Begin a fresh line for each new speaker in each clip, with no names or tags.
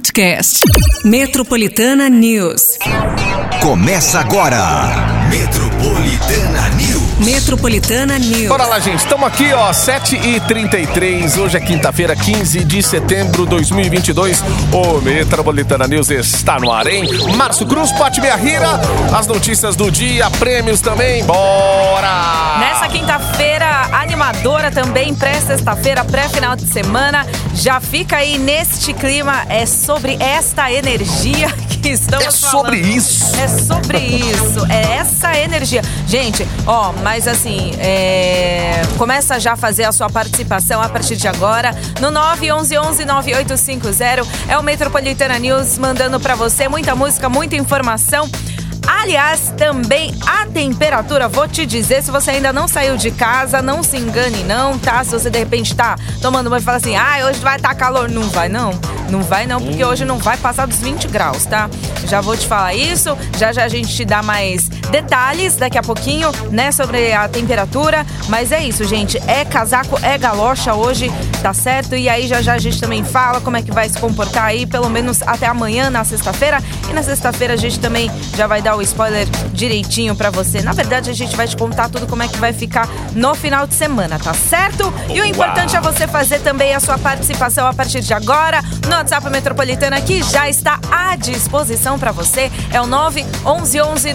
podcast. Metropolitana News.
Começa agora. Metropolitana News.
Metropolitana News.
Bora lá, gente. Estamos aqui, ó, 7h33. Hoje é quinta-feira, 15 de setembro de 2022. O Metropolitana News está no ar, hein? Márcio Cruz, Pati Rira. As notícias do dia, prêmios também. Bora!
Nessa quinta-feira animadora também, pré-sexta-feira, pré-final de semana. Já fica aí neste clima. É sobre esta energia que estamos
É
falando.
sobre isso.
É sobre isso. É essa energia. Gente, ó, mas assim, é... começa já a fazer a sua participação a partir de agora no 911-9850. É o Metropolitana News mandando pra você muita música, muita informação. Aliás, também a temperatura, vou te dizer, se você ainda não saiu de casa, não se engane não, tá? Se você de repente tá tomando banho e fala assim, ah, hoje vai estar tá calor. Não vai não, não vai não, porque hoje não vai passar dos 20 graus, tá? Já vou te falar isso, já já a gente te dá mais detalhes daqui a pouquinho, né, sobre a temperatura. Mas é isso, gente, é casaco, é galocha hoje, tá certo? E aí já já a gente também fala como é que vai se comportar aí, pelo menos até amanhã, na sexta-feira. E na sexta-feira a gente também já vai dar o spoiler direitinho pra você. Na verdade, a gente vai te contar tudo como é que vai ficar no final de semana, tá certo? E o importante é você fazer também a sua participação a partir de agora no WhatsApp Metropolitana que já está à disposição pra você. É o 911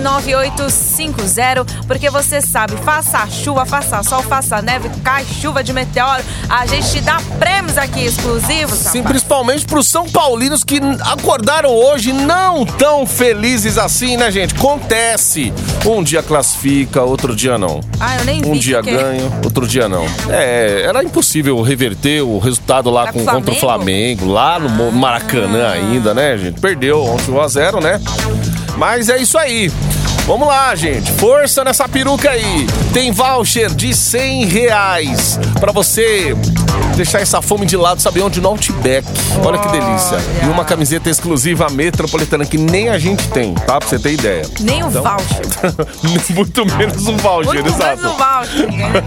9850, porque você sabe, faça chuva, faça sol, faça neve, cai chuva de meteoro, a gente te dá prêmios aqui exclusivos,
Sim,
rapaz.
principalmente pros São Paulinos que acordaram hoje não tão felizes assim, né, gente? Acontece. Um dia classifica, outro dia não.
Ah, eu nem
Um dia
que-
ganha, outro dia não. É, era impossível reverter o resultado lá
Tá
com, contra o
Flamengo?
Lá no Mo- Maracanã
Ah.
ainda, né, gente? Perdeu ontem 1x0, né? Mas é isso aí. Vamos lá, gente. Força nessa peruca aí. Tem voucher de 100 reais pra você deixar essa fome de lado, sabe onde? No Outback. Olha que delícia. E uma camiseta exclusiva metropolitana que nem a gente tem, tá? Pra você ter ideia.
Nem o
Então-
voucher.
Muito menos um voucher,
Muito
exato.
menos o voucher, né?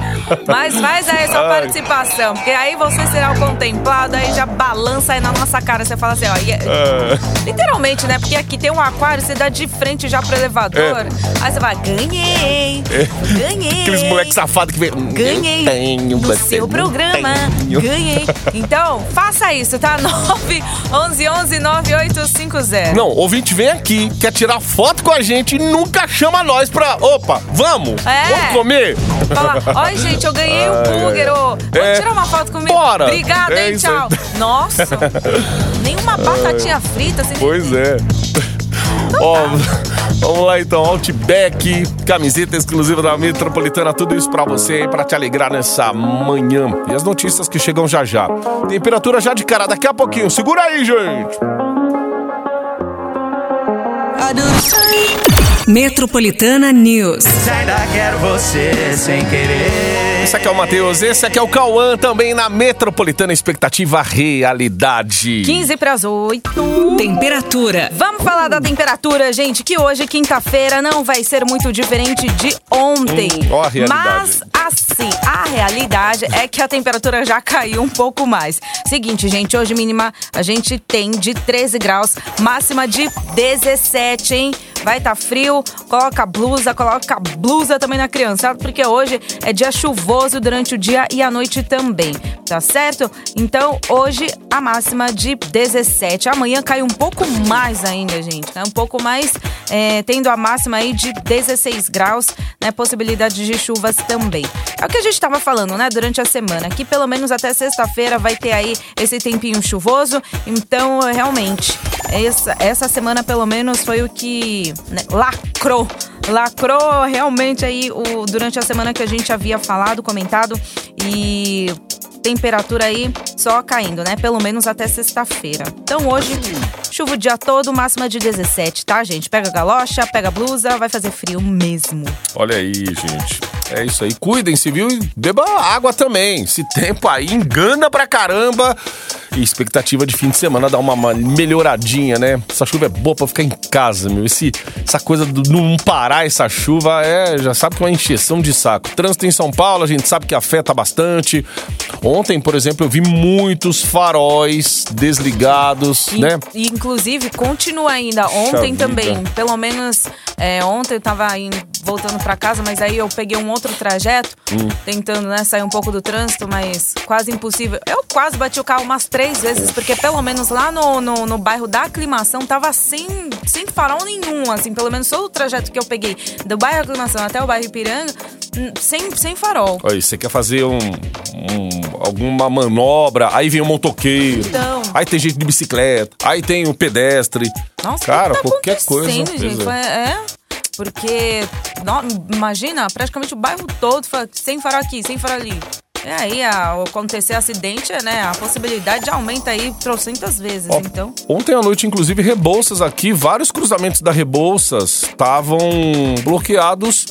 Mas faz aí sua
Ai.
participação, porque aí você será o contemplado, aí já balança aí na nossa cara. Você fala assim, ó. e é-
É.
Literalmente, né? Porque aqui tem um aquário, você dá de frente já pro elevador. Aí você vai, ganhei! Ganhei!
É. Aqueles moleques safados que vem.
Ganhei
Eu tenho,
no seu programa.
tenho.
Ganhei. Então, faça isso, tá? 9 11 11 9850.
Não, ouvinte vem aqui, quer tirar foto com a gente e nunca chama nós pra. Opa, vamos!
É.
Vamos comer?
Fala, olha, gente, eu ganhei um burger, ô. Vou
É.
tirar uma foto comigo?
Bora.
Obrigada,
É
hein,
isso aí.
tchau. Nossa, nenhuma batatinha frita, assim.
Pois é. Ó, vamos lá então, Outback, camiseta exclusiva da Metropolitana, tudo isso pra você pra te alegrar nessa manhã. E as notícias que chegam já já. Temperatura já de cara daqui a pouquinho. Segura aí, gente!
Metropolitana News.
Ainda quero você sem querer.
Esse aqui é o Matheus, esse aqui é o Cauã, também na Metropolitana Expectativa Realidade.
15 para as 8.
Temperatura.
Vamos falar da temperatura, gente, que hoje, quinta-feira, não vai ser muito diferente de ontem.
Hum, ó a realidade.
Mas, assim, a realidade é que a temperatura já caiu um pouco mais. Seguinte, gente, hoje mínima a gente tem de 13 graus, máxima de 17, hein? Vai tá frio, coloca blusa, coloca blusa também na criançada, porque hoje é dia chuvoso durante o dia e a noite também, tá certo? Então, hoje a máxima de 17. Amanhã cai um pouco mais ainda, gente. Cai um pouco mais, é, tendo a máxima aí de 16 graus, né? Possibilidade de chuvas também. É o que a gente tava falando, né? Durante a semana, que pelo menos até sexta-feira vai ter aí esse tempinho chuvoso. Então, realmente, essa, essa semana pelo menos foi o que né, lacrou. Lacrou realmente aí o, durante a semana que a gente havia falado, comentado e temperatura aí só caindo, né? Pelo menos até sexta-feira. Então hoje, chuva o dia todo, máxima de 17, tá, gente? Pega galocha, pega blusa, vai fazer frio mesmo.
Olha aí, gente. É isso aí. Cuidem-se, viu? E beba água também. Esse tempo aí engana pra caramba. E expectativa de fim de semana dar uma ma- melhoradinha, né? Essa chuva é boa pra ficar em casa, meu. Esse, essa coisa do não parar essa chuva é, já sabe que é uma encheção de saco. Trânsito em São Paulo, a gente sabe que afeta bastante. Por exemplo, eu vi muitos faróis desligados, né?
E, inclusive, continua ainda. Ontem
vida.
também. Pelo menos é, ontem eu tava indo- voltando pra casa, mas aí eu peguei um outro trajeto,
Hum.
tentando né, sair um pouco do trânsito, mas quase impossível. Eu quase bati o carro umas três vezes, porque pelo menos lá no, no, no bairro da aclimação tava sem, sem farol nenhum, assim, pelo menos todo o trajeto que eu peguei do bairro aclimação até o bairro Ipiranga, hum, sem, sem farol.
Aí, você quer fazer um, um- alguma manobra, aí vem um motoqueiro,
Então.
aí tem gente de bicicleta, aí tem um pedestre.
Nossa,
Cara,
o que tá
qualquer coisa.
gente?
É.
é. Porque, nó- imagina, praticamente o bairro todo sem farol aqui, sem farol ali. E aí, a, acontecer acidente, né? A possibilidade aumenta aí trocentas vezes,
Ó,
então.
Ontem à noite, inclusive, Rebouças aqui, vários cruzamentos da Rebouças estavam bloqueados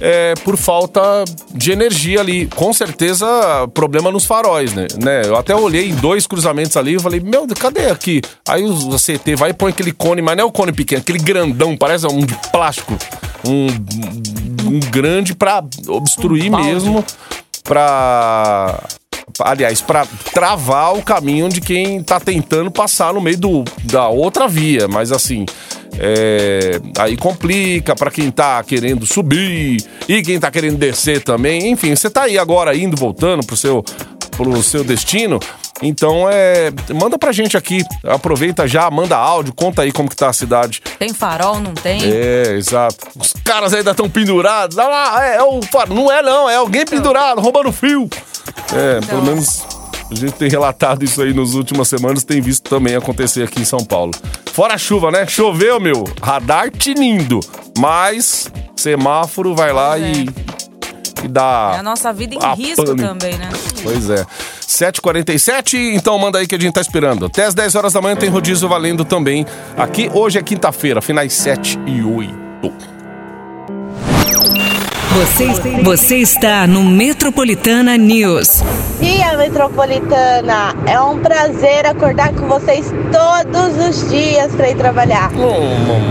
é, por falta de energia ali. Com certeza, problema nos faróis, né? né? Eu até olhei em dois cruzamentos ali e falei, meu, cadê aqui? Aí o CT vai e põe aquele cone, mas não é o cone pequeno, aquele grandão, parece um de plástico. Um, um grande pra obstruir
Um
mesmo, pra aliás, para travar o caminho de quem tá tentando passar no meio do, da outra via. Mas assim, é, aí complica para quem tá querendo subir e quem tá querendo descer também. Enfim, você tá aí agora indo, voltando pro seu, pro seu destino. Então, é, manda pra gente aqui, aproveita já, manda áudio, conta aí como que tá a cidade.
Tem farol, não tem?
É, exato. Os caras ainda estão pendurados. Lá, é, é o. Não é não, é alguém pendurado, roubando fio. É, pelo menos a gente tem relatado isso aí nas últimas semanas, tem visto também acontecer aqui em São Paulo. Fora a chuva, né? Choveu, meu. Radar tinindo. Mas semáforo vai lá e, e dá.
É a nossa vida em risco
pane.
também, né?
Pois é. 7h47, então manda aí que a gente tá esperando. Até as 10 horas da manhã tem rodízio valendo também. Aqui hoje é quinta-feira, finais 7 e 8.
Você, você está no Metropolitana News.
Dia Metropolitana, é um prazer acordar com vocês todos os dias para ir trabalhar.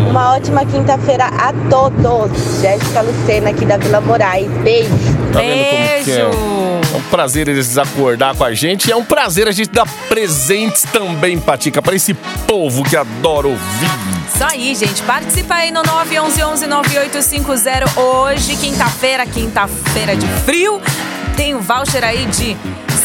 Uma ótima quinta-feira a todos. Jéssica Lucena aqui da Vila Moraes. Beijo.
Tá vendo como que é?
Beijo!
É um prazer eles acordar com a gente e é um prazer a gente dar presentes também, Patica, para esse povo que adora ouvir.
Isso aí, gente. Participa aí no 911-9850. Hoje, quinta-feira, quinta-feira de frio. Tem o voucher aí de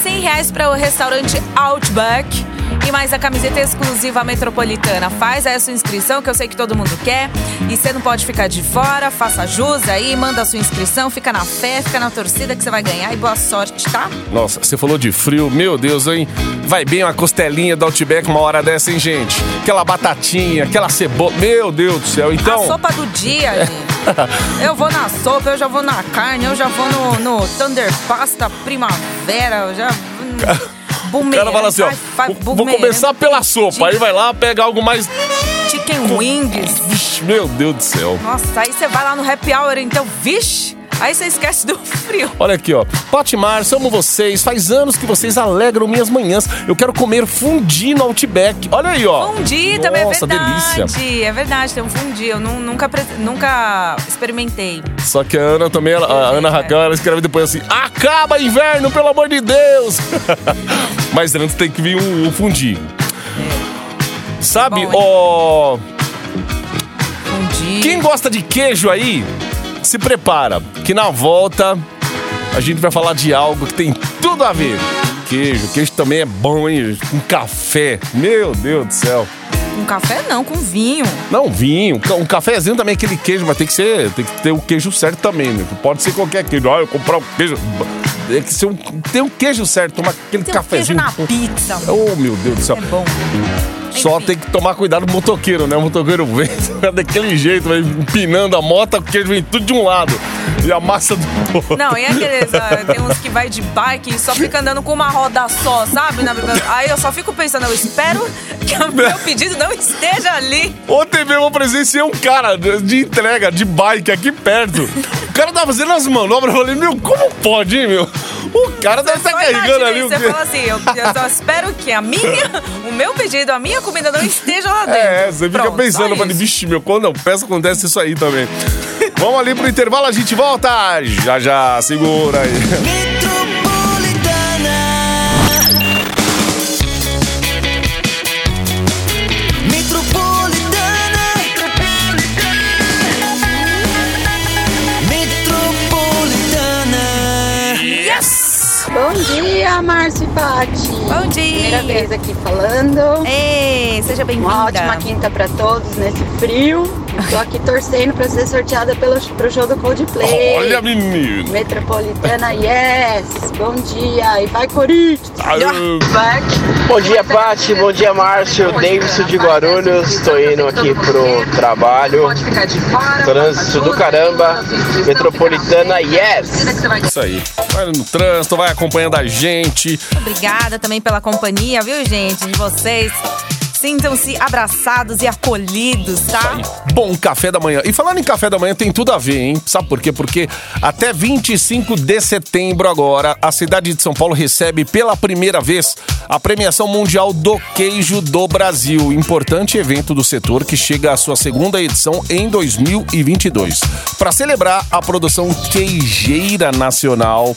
100 reais para o restaurante Outback. E mais a camiseta exclusiva metropolitana. Faz aí a sua inscrição, que eu sei que todo mundo quer. E você não pode ficar de fora. Faça jus aí, manda a sua inscrição. Fica na fé, fica na torcida que você vai ganhar. E boa sorte, tá?
Nossa, você falou de frio, meu Deus, hein? Vai bem uma costelinha do Outback uma hora dessa, hein, gente? Aquela batatinha, aquela cebola, meu Deus do céu. Então,
A sopa do dia, gente. Eu vou na sopa, eu já vou na carne, eu já vou no, no Thunder Pasta Primavera, eu já.
o cara fala assim, ó, vou, vou começar pela sopa, aí vai lá, pega algo mais...
Chicken wings.
Vixe, meu Deus do céu.
Nossa, aí você vai lá no happy hour, então, vixe, aí você esquece do frio.
Olha aqui, ó. Potmar, amo vocês. Faz anos que vocês alegram minhas manhãs. Eu quero comer fundi no Outback. Olha aí, ó.
Fundi também é
Nossa,
verdade.
delícia.
É verdade, tem um fundi. Eu nu- nunca, nunca experimentei.
Só que a Ana também, ela- a Ana Raquel, ela escreve depois assim: Acaba inverno, pelo amor de Deus! Mas antes tem que vir um, um fundi. Sabe,
Bom, hein?
ó.
Fundi.
Quem gosta de queijo aí, se prepara, que na volta a gente vai falar de algo que tem tudo a ver. Queijo, queijo também é bom, hein? Com café. Meu Deus do céu.
Com café não, com vinho.
Não, vinho, um cafezinho também, aquele queijo, mas tem que ser, tem que ter o queijo certo também, né? Pode ser qualquer queijo. Olha, eu comprar um queijo. Tem que ser um, ter um queijo certo, tomar aquele
Tem um
cafezinho.
queijo na pizza.
Oh, meu Deus do céu.
É bom.
Só
Enfim.
tem que tomar cuidado do motoqueiro, né? O motoqueiro vem daquele jeito, vai empinando a moto, o queijo vem tudo de um lado. E a massa do outro.
Não, e aqueles, ah, tem uns que vai de bike e só fica andando com uma roda só, sabe? Aí eu só fico pensando, eu espero que o meu pedido não esteja ali.
Ontem mesmo eu presenciei um cara de de entrega de bike aqui perto. O cara tava fazendo as manobras, eu falei, meu, como pode, hein, meu? O cara deve estar
Só
carregando ali o
Você fala assim, eu, eu só espero que a minha, o meu pedido, a minha comida não esteja lá dentro.
É, você fica
Pronto,
pensando, falei, vixe, meu, quando eu peço acontece isso aí também. Vamos ali pro intervalo, a gente volta. Já, já, segura aí.
Pati.
Bom dia!
Primeira vez aqui falando.
Ei, seja
Uma ótima
bem-vinda.
quinta pra todos nesse frio. Tô aqui torcendo pra ser sorteada pelo, pro show do Coldplay.
Olha, menino.
Metropolitana, yes! Bom dia! E vai, Corinthians!
Bom dia, Paty. Bom dia, Márcio. Davidson de Guarulhos. Estou indo aqui pro trabalho. Trânsito do caramba. Metropolitana, yes!
Isso aí. Vai no trânsito, vai acompanhando a gente.
Obrigada também pela companhia, viu, gente? De vocês. Sintam-se abraçados e acolhidos, tá?
Bom café da manhã. E falando em café da manhã, tem tudo a ver, hein? Sabe por quê? Porque até 25 de setembro agora, a cidade de São Paulo recebe pela primeira vez a premiação mundial do queijo do Brasil. Importante evento do setor que chega à sua segunda edição em 2022. Para celebrar a produção queijeira nacional,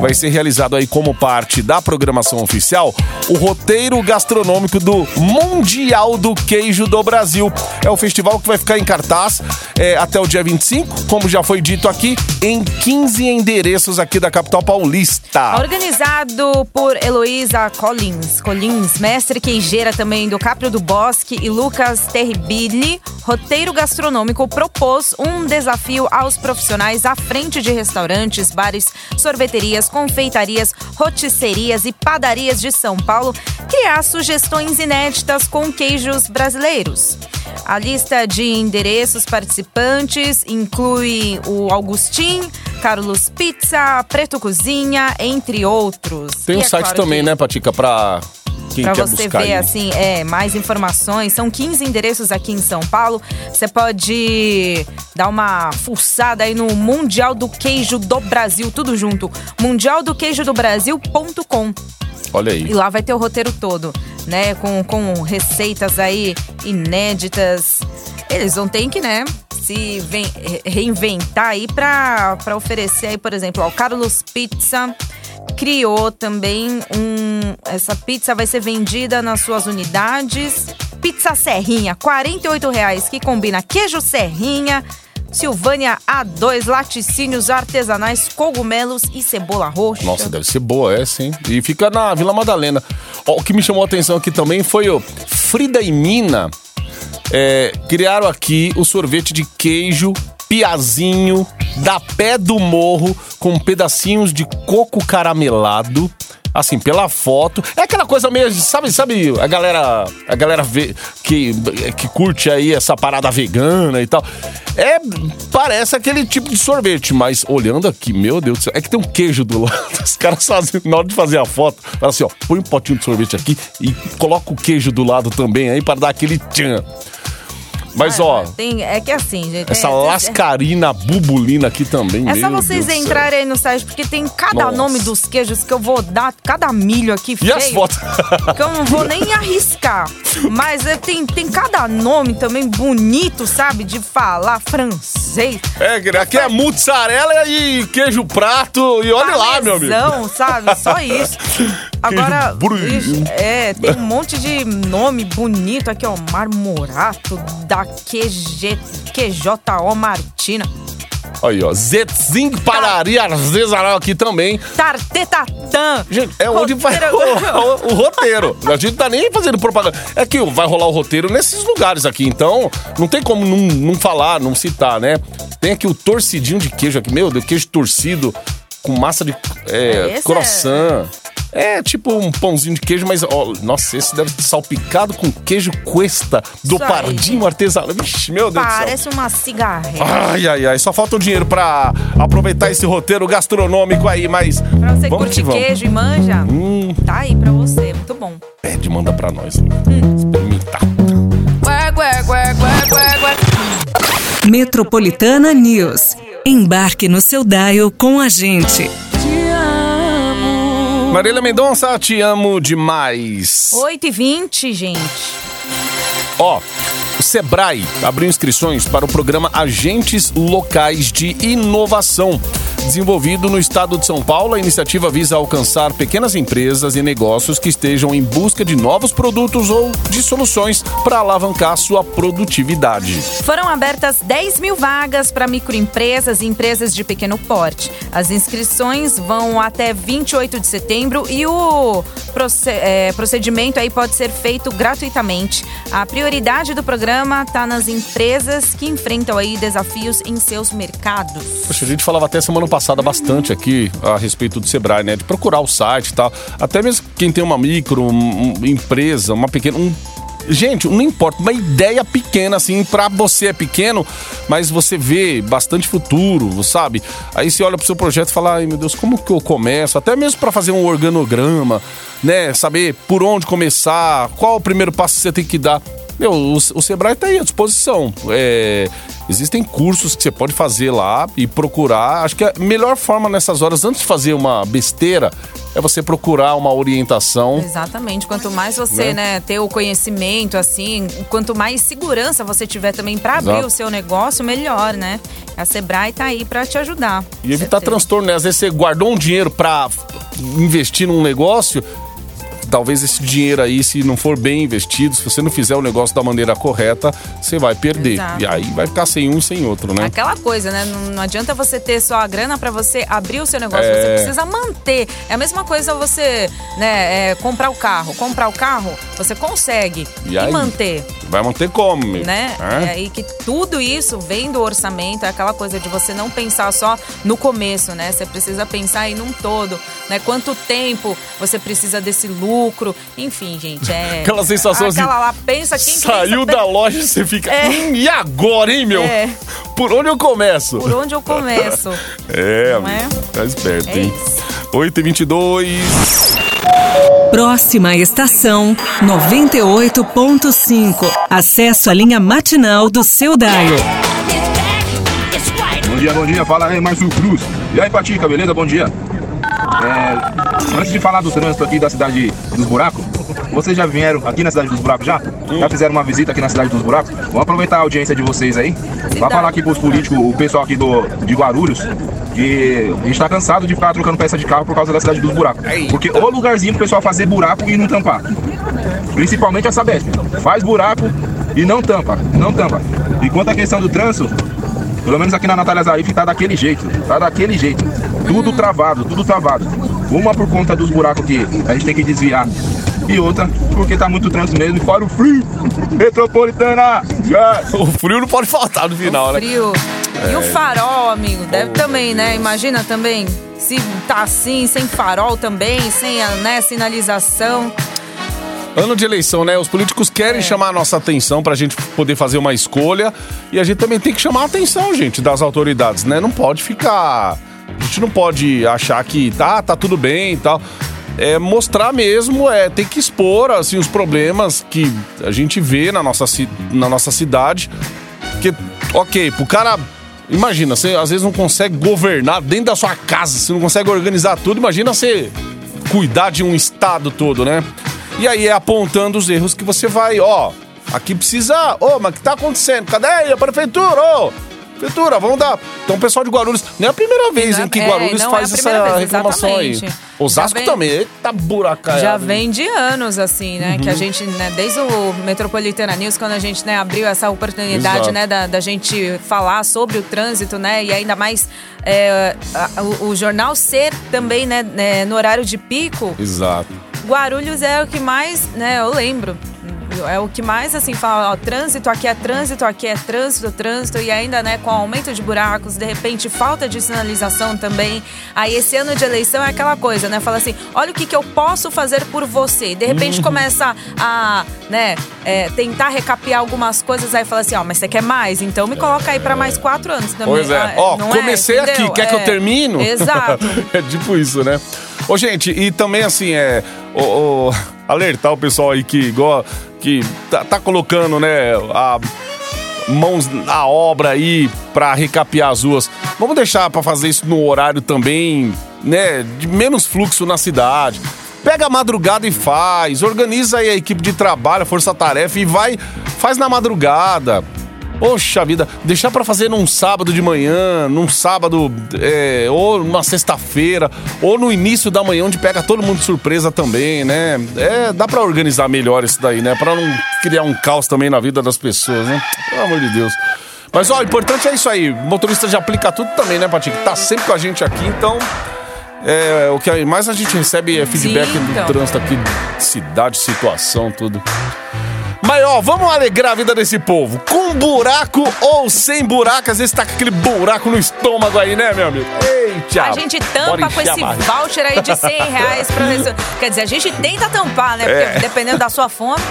vai ser realizado aí como parte da programação oficial o roteiro gastronômico do Mundial do Queijo do Brasil. É o festival que vai ficar em cartaz é, até o dia 25, como já foi dito aqui, em 15 endereços aqui da capital paulista.
Organizado por Heloísa Collins, Collins, mestre queijeira também do Caprio do Bosque e Lucas Terribili, roteiro gastronômico propôs um desafio aos profissionais à frente de restaurantes, bares, sorveterias, confeitarias, rotisserias e padarias de São Paulo criar sugestões inéditas com queijos brasileiros. A lista de endereços participantes inclui o Augustin, Carlos Pizza, Preto Cozinha, entre outros.
Tem um
é
site
claro
também,
que-
né, Patica, pra quem
Pra você ver,
aí.
assim, é, mais informações. São 15 endereços aqui em São Paulo. Você pode dar uma fuçada aí no Mundial do Queijo do Brasil, tudo junto. mundialdoqueijodobrasil.com.
Olha aí.
E lá vai ter o roteiro todo, né? Com, com receitas aí inéditas. Eles vão ter que, né? Se vem- re- reinventar aí pra oferecer aí, por exemplo, ó, o Carlos Pizza criou também um. Essa pizza vai ser vendida nas suas unidades. Pizza Serrinha, 48 reais, que combina queijo Serrinha, Silvânia A2, laticínios artesanais, cogumelos e cebola roxa.
Nossa, deve ser boa essa, hein? E fica na Vila Madalena. Ó, o que me chamou a atenção aqui também foi o Frida e Mina. É, criaram aqui o sorvete de queijo piazinho da pé do morro com pedacinhos de coco caramelado. Assim, pela foto. É aquela coisa meio, sabe, sabe, a galera, a galera vê, que, que curte aí essa parada vegana e tal. É, parece aquele tipo de sorvete, mas olhando aqui, meu Deus do céu, é que tem um queijo do lado. Os caras fazem, na hora de fazer a foto, fala assim, ó, põe um potinho de sorvete aqui e coloca o queijo do lado também aí para dar aquele tchan. Mas ó,
Tem, é que assim, gente.
essa
é-
lascarina bubulina aqui também,
É só vocês
Deus
entrarem aí no site, porque tem cada
Nossa.
nome dos queijos que eu vou dar, cada milho aqui
E
feio.
as fotos?
Que eu não vou nem arriscar. Mas é, tem, tem cada nome também bonito, sabe? De falar francês.
É, aqui é mozzarella e queijo prato e olha lá, meu amigo.
Parmesão, sabe? Só isso. Agora, ixi, é, tem um monte de nome bonito aqui, ó. Marmorato, da QG, QJO Martina.
Aí, ó, Zetzing Padaria Artesanal aqui também.
Tartetatã.
Gente, é onde vai rolar o, o roteiro. A gente tá nem fazendo propaganda. É que vai rolar o roteiro nesses lugares aqui, então não tem como não, não falar, não citar, né? Tem aqui o torcidinho de queijo aqui, meu Deus, queijo torcido com massa de é,
Esse
croissant. É tipo um pãozinho de queijo, mas ó, nossa, esse deve ser salpicado com queijo cuesta do
Isso aí.
Pardinho Artesanal. Vixe, meu Deus do céu.
Parece uma cigarrinha.
Ai, ai, ai, só falta o dinheiro pra aproveitar esse roteiro gastronômico aí, mas
Pra você
vamos
curte
que vamos.
queijo e manja,
Hum,
tá aí pra você. Muito bom.
pede, manda pra nós.
Hum.
Experimentar.
Gué, gué, gué.
Metropolitana News. Embarque no seu dial com a gente.
Marília Mendonça, te amo demais.
8 e 20, gente.
Ó, o Sebrae abriu inscrições para o programa Agentes Locais de Inovação. Desenvolvido no estado de São Paulo, a iniciativa visa alcançar pequenas empresas e negócios que estejam em busca de novos produtos ou de soluções para alavancar sua produtividade.
Foram abertas 10 mil vagas para microempresas e empresas de pequeno porte. As inscrições vão até 28 de setembro e o é, procedimento aí pode ser feito gratuitamente. A prioridade do programa está nas empresas que enfrentam aí desafios em seus mercados.
Poxa, a gente falava até semana passada bastante aqui a respeito do Sebrae, né? De procurar o site e tal. Até mesmo quem tem uma micro um- um empresa, uma pequena. um- Gente, não importa, uma ideia pequena, assim, pra você é pequeno, mas você vê bastante futuro, sabe? Aí você olha pro seu projeto e fala, ai meu Deus, como que eu começo? Até mesmo pra fazer um organograma, né? Saber por onde começar, qual o primeiro passo que você tem que dar. Meu, o, o Sebrae tá aí à disposição. É, existem cursos que você pode fazer lá e procurar. Acho que a melhor forma nessas horas, antes de fazer uma besteira, é você procurar uma orientação.
Exatamente. Quanto mais você,
Né?
né, ter o conhecimento, assim, quanto mais segurança você tiver também para abrir o seu negócio, melhor, né? A Sebrae tá aí para te ajudar.
E evitar transtorno, né? Às vezes você guardou um dinheiro pra investir num negócio. Talvez esse dinheiro aí, se não for bem investido, se você não fizer o negócio da maneira correta, você vai perder.
Exato.
E aí vai ficar sem um e sem outro, né?
Aquela coisa, né? Não, não adianta você ter só a grana para você abrir o seu negócio,
É.
você precisa manter. É a mesma coisa você, né, é, comprar o carro. Comprar o carro, você consegue.
E aí?
manter,
Vai manter como,
né? É aí que tudo isso vem do orçamento, é aquela coisa de você não pensar só no começo, né? Você precisa pensar aí num todo, né? Quanto tempo você precisa desse lucro, enfim, gente, é...
Aquela sensação assim,
Aquela lá, pensa quem
Saiu
pensa,
da loja e você fica.
É.
"Hum, e agora, hein, meu?
É.
Por onde eu começo?
Por onde eu começo?
É,
Não é?
tá esperto,
É
hein?
isso.
8h22.
Próxima estação 98.5. Acesso à linha matinal do seu dial.
Bom dia, bom dia. Fala aí, Márcio Cruz. E aí, Patica, beleza? Bom dia. É, antes de falar do trânsito aqui da cidade dos buracos, vocês já vieram aqui na cidade dos buracos já? Já fizeram uma visita aqui na cidade dos buracos? Vamos aproveitar a audiência de vocês aí. Vai falar aqui pros políticos, o pessoal aqui do, de Guarulhos, que a gente tá cansado de ficar trocando peça de carro por causa da cidade dos buracos. Porque o lugarzinho pro pessoal fazer buraco e não tampar. Principalmente a Sabesp. Faz buraco e não tampa, não tampa. E quanto à questão do trânsito, pelo menos aqui na Natália Zarif tá daquele jeito, tá daquele jeito. Tudo travado, tudo travado. Uma por conta dos buracos que a gente tem que desviar. E outra, porque tá muito trânsito mesmo. E fora o frio, metropolitana! Yes.
O frio não pode faltar no final, né?
Frio. E
É.
o farol, amigo, deve também, né? Imagina também, se tá assim, sem farol também, sem a né, sinalização.
Ano de eleição, né? Os políticos
É.
querem chamar a nossa atenção pra gente poder fazer uma escolha. E a gente também tem que chamar a atenção, gente, das autoridades, né? Não pode ficar. A gente não pode achar que tá, tá tudo bem e tal. É mostrar mesmo, é ter que expor assim, os problemas que a gente vê na nossa, na nossa cidade. Porque, ok, pro cara. Imagina, você às vezes não consegue governar dentro da sua casa, você não consegue organizar tudo. Imagina você cuidar de um estado todo, né? E aí é apontando os erros que você vai, ó. Aqui precisa. Ô, mas o que tá acontecendo? Cadê a prefeitura? Ô! Prefeitura, vamos dar. Então, o pessoal de Guarulhos. Nem é a primeira vez
Não é-
em que
é,
Guarulhos
não é
faz
primeira
essa
vez,
reclamação aí. Osasco
vem-
também. Eita buracaiada.
Já vem de anos, assim, né? Que a gente, né, desde o Metropolitana News, quando a gente né, abriu essa oportunidade,
Exato.
né, da, da gente falar sobre o trânsito, né? E ainda mais é, a- o, o jornal ser também, né, né, no horário de pico.
Exato.
Guarulhos é o que mais, né, eu lembro. É o que mais, assim, fala, ó, trânsito, aqui é trânsito, aqui é trânsito, trânsito, e ainda, né, com aumento de buracos, de repente, falta de sinalização também. Aí, esse ano de eleição é aquela coisa, né, fala assim, olha o que, que eu posso fazer por você. De repente,
Uhum.
começa a, né, é, tentar recapear algumas coisas, aí fala assim, ó, mas você quer mais? Então me coloca aí pra mais quatro anos também.
Pois é.
Ah,
Ó,
não
comecei
Entendeu?
aqui, quer que eu
É.
termino?
Exato.
é tipo isso, né? Ô, gente, e também assim, é. Ô, ô, alertar o pessoal aí que, go- que tá, tá colocando, né, a mãos na obra aí pra recapear as ruas. Vamos deixar pra fazer isso no horário também, né, de menos fluxo na cidade. Pega a madrugada e faz, organiza aí a equipe de trabalho, a força-tarefa e vai, faz na madrugada. Poxa vida, deixar pra fazer num sábado de manhã, num sábado, é, ou numa sexta-feira, ou no início da manhã, onde pega todo mundo de surpresa também, né? É, dá pra organizar melhor isso daí, né? Pra não criar um caos também na vida das pessoas, né? Pelo amor de Deus. Mas, ó, o importante é isso aí. Motorista já aplica tudo também, né, Patinho? Tá sempre com a gente aqui, então. É, o que mais a gente recebe é feedback
Sim,
do
então.
trânsito aqui, cidade, situação, tudo. Mas ó, vamos alegrar a vida desse povo. Com buraco ou sem buraco, às vezes tá com aquele buraco no estômago aí, né, meu amigo? Eita!
A gente tampa com esse voucher aí de 100 reais pro restaurante. Quer dizer, a gente tenta tampar, né? Porque
É.
dependendo da sua fome.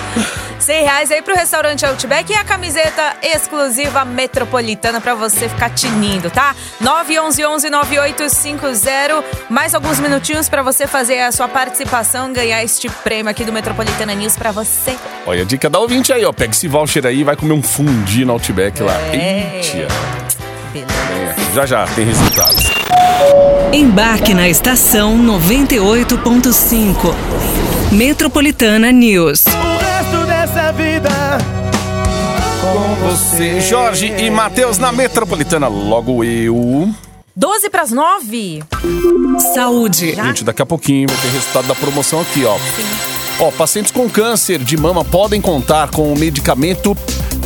100 reais aí pro restaurante Outback e a camiseta exclusiva metropolitana pra você ficar tinindo, tá? 911-9850. Mais alguns minutinhos pra você fazer a sua participação, ganhar este prêmio aqui do Metropolitana News pra você.
Olha, a dica da ouvinte aí, ó. Pega esse voucher aí e vai comer um fundi no Outback lá.
É.
Eita!
Beleza.
É, já já, tem resultados.
Embarque na estação 98.5. Metropolitana News.
O resto dessa vida com
Você, Jorge e Matheus na Metropolitana. Logo eu.
12 pras 9.
Saúde.
Gente, daqui a pouquinho vai ter resultado da promoção aqui, ó. Ó, pacientes com câncer de mama podem contar com o medicamento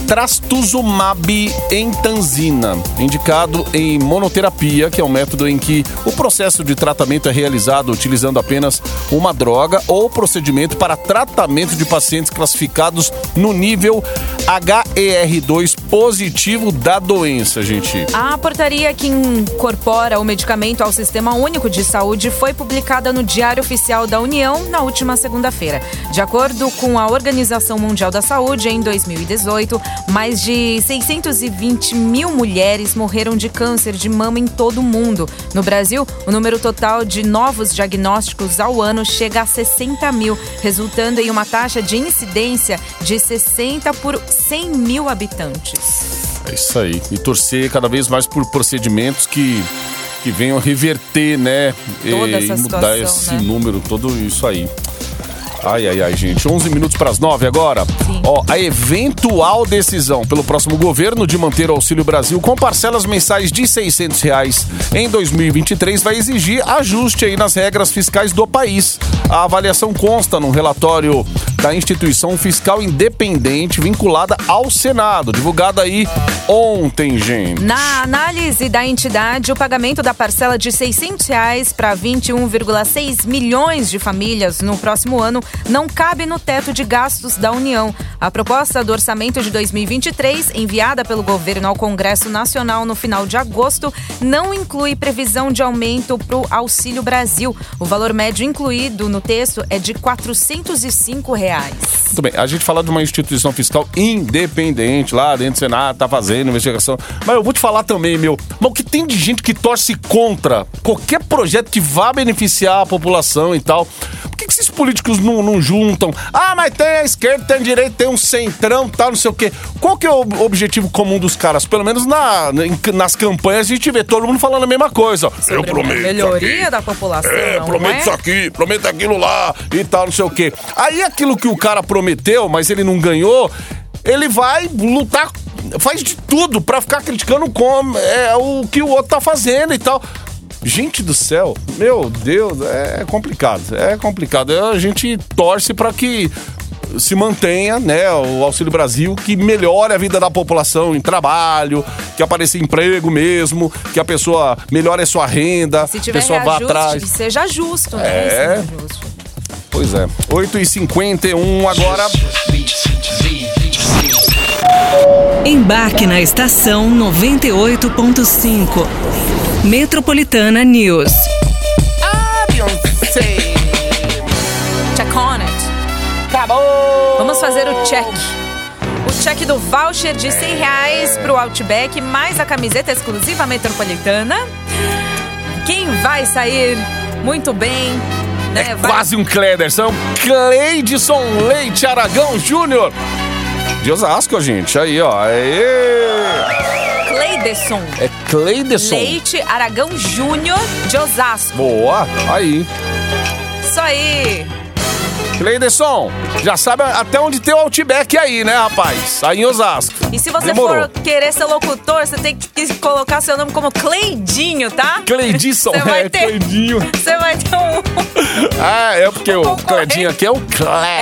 trastuzumab entanzina, indicado em monoterapia, que é um método em que o processo de tratamento é realizado utilizando apenas uma droga ou procedimento para tratamento de pacientes classificados no nível HER2 positivo da doença, gente.
A portaria que incorpora o medicamento ao Sistema Único de Saúde foi publicada no Diário Oficial da União na última segunda-feira. De acordo com a Organização Mundial da Saúde, em 2018, mais de 620 mil mulheres morreram de câncer de mama em todo o mundo. No Brasil, o número total de novos diagnósticos ao ano chega a 60 mil, resultando em uma taxa de incidência de 60 por 100 mil habitantes.
É isso aí. E torcer cada vez mais por procedimentos que, que venham reverter, né?
Toda
e, mudar
situação,
esse
né?
número, tudo isso aí. Ai, ai, ai, gente. 11 minutos para as 9 agora. Ó, a eventual decisão pelo próximo governo de manter o Auxílio Brasil com parcelas mensais de 600 reais em 2023 vai exigir ajuste aí nas regras fiscais do país. A avaliação consta num relatório da instituição fiscal independente vinculada ao Senado, divulgada aí ontem, gente.
Na análise da entidade, o pagamento da parcela de 600 reais para 21,6 milhões de famílias no próximo ano não cabe no teto de gastos da União. A proposta do orçamento de 2023, enviada pelo governo ao Congresso Nacional no final de agosto, não inclui previsão de aumento para o Auxílio Brasil. O valor médio incluído no texto é de 405 reais.
Muito bem, a gente fala de uma instituição fiscal independente lá dentro do Senado, tá fazendo investigação. Mas eu vou te falar também, meu, mas o que tem de gente que torce contra qualquer projeto que vá beneficiar a população e tal. Por que, esses políticos não, não juntam? Ah, mas tem a esquerda, tem a direita, tem um centrão, tal, não sei o quê. Qual que é o objetivo comum dos caras? Pelo menos na, nas campanhas a gente vê todo mundo falando a mesma coisa. eu prometo isso
Melhoria
aqui.
da população,
É,
não
prometo
é?
isso aqui, prometo aquilo lá e tal, não sei o quê. Aí aquilo que o cara prometeu, mas ele não ganhou, ele vai lutar, faz de tudo pra ficar criticando como é, o que o outro tá fazendo e tal. Gente do céu, meu Deus, é complicado, é complicado. A gente torce pra que se mantenha, né, o Auxílio Brasil, que melhore a vida da população em trabalho, que apareça emprego mesmo, que a pessoa melhore a sua renda,
Se
a
tiver
pessoa vá atrás.
que seja justo, né?
É.
Seja justo.
Pois é. 8h51 agora.
Embarque na estação 98.5. Metropolitana News.
Ah, Beyoncé.
Check on it.
Acabou.
Vamos fazer o check. O check do voucher de 100 reais pro Outback, mais a camiseta exclusiva metropolitana. Quem vai sair muito bem, né?
É
vai-
quase um Clederson. Cleidson Leite Aragão Júnior. De Osasco, gente. Aí, ó. Aê.
Cleiderson
É Cleidson.
Leite Aragão Júnior de Osasco.
Boa. Aí.
Isso aí.
Cleiderson, já sabe até onde tem o Outback aí, né, rapaz? Aí em Osasco.
E se você
Demorou.
for querer ser locutor, você tem que colocar seu nome como Cleidinho, tá?
Cleidson,
Você vai
é,
ter-
Cleidinho.
Você vai ter um.
Ah, é porque o. Cledinho aqui é o
É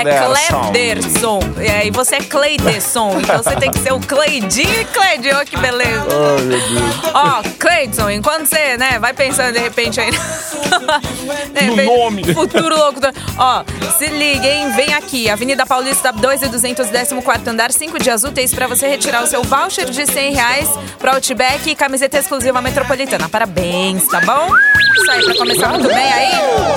Clederson.
Clederson. E aí você é Cleiderson. Então você tem que ser o Cleidinho e Cleidinho. Olha que beleza.
Ai, meu Deus.
Ó, Cleidson, enquanto você, né, vai pensando de repente aí. de
No
repente,
nome.
Futuro locutor. Ó, se liga, hein? Vem aqui, Avenida Paulista 2 e 214 andar, 5 dias úteis pra você retirar o seu voucher de 100 reais pro Outback e camiseta exclusiva metropolitana. Parabéns, tá bom? Isso aí, pra começar muito bem aí.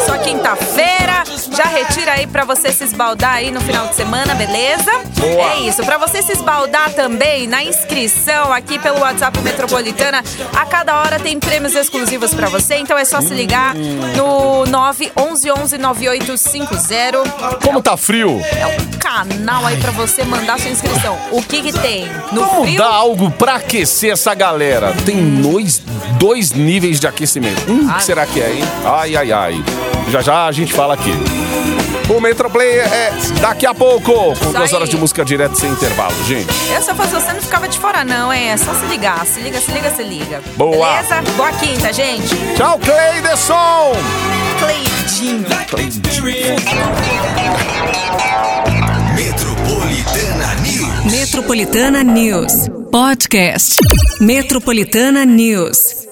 Só quinta-feira. Já retira aí pra você se esbaldar aí no final de semana, beleza?
Boa.
É isso. Pra você se esbaldar também na inscrição aqui pelo WhatsApp Metropolitana, a cada hora tem prêmios exclusivos pra você. Então é só se ligar no 911 9850.
Como tá frio?
É um canal aí pra você mandar sua inscrição. O que que tem? No
Vamos
frio?
dar algo pra aquecer essa galera. Tem dois, dois níveis de aquecimento. Hum, o que será que é, hein? Ai, ai, ai. Já já a gente fala aqui. O Metroplay é daqui a pouco, com duas
aí.
horas de música direto sem intervalo, gente.
Eu, se eu fosse você, não ficava de fora, não, hein? É só se ligar. Se liga, se liga, se liga.
Boa.
Beleza? Boa quinta, gente.
Tchau, Cleiderson!
Cleidinho.
Metropolitana News.
Metropolitana News. Podcast. Metropolitana News.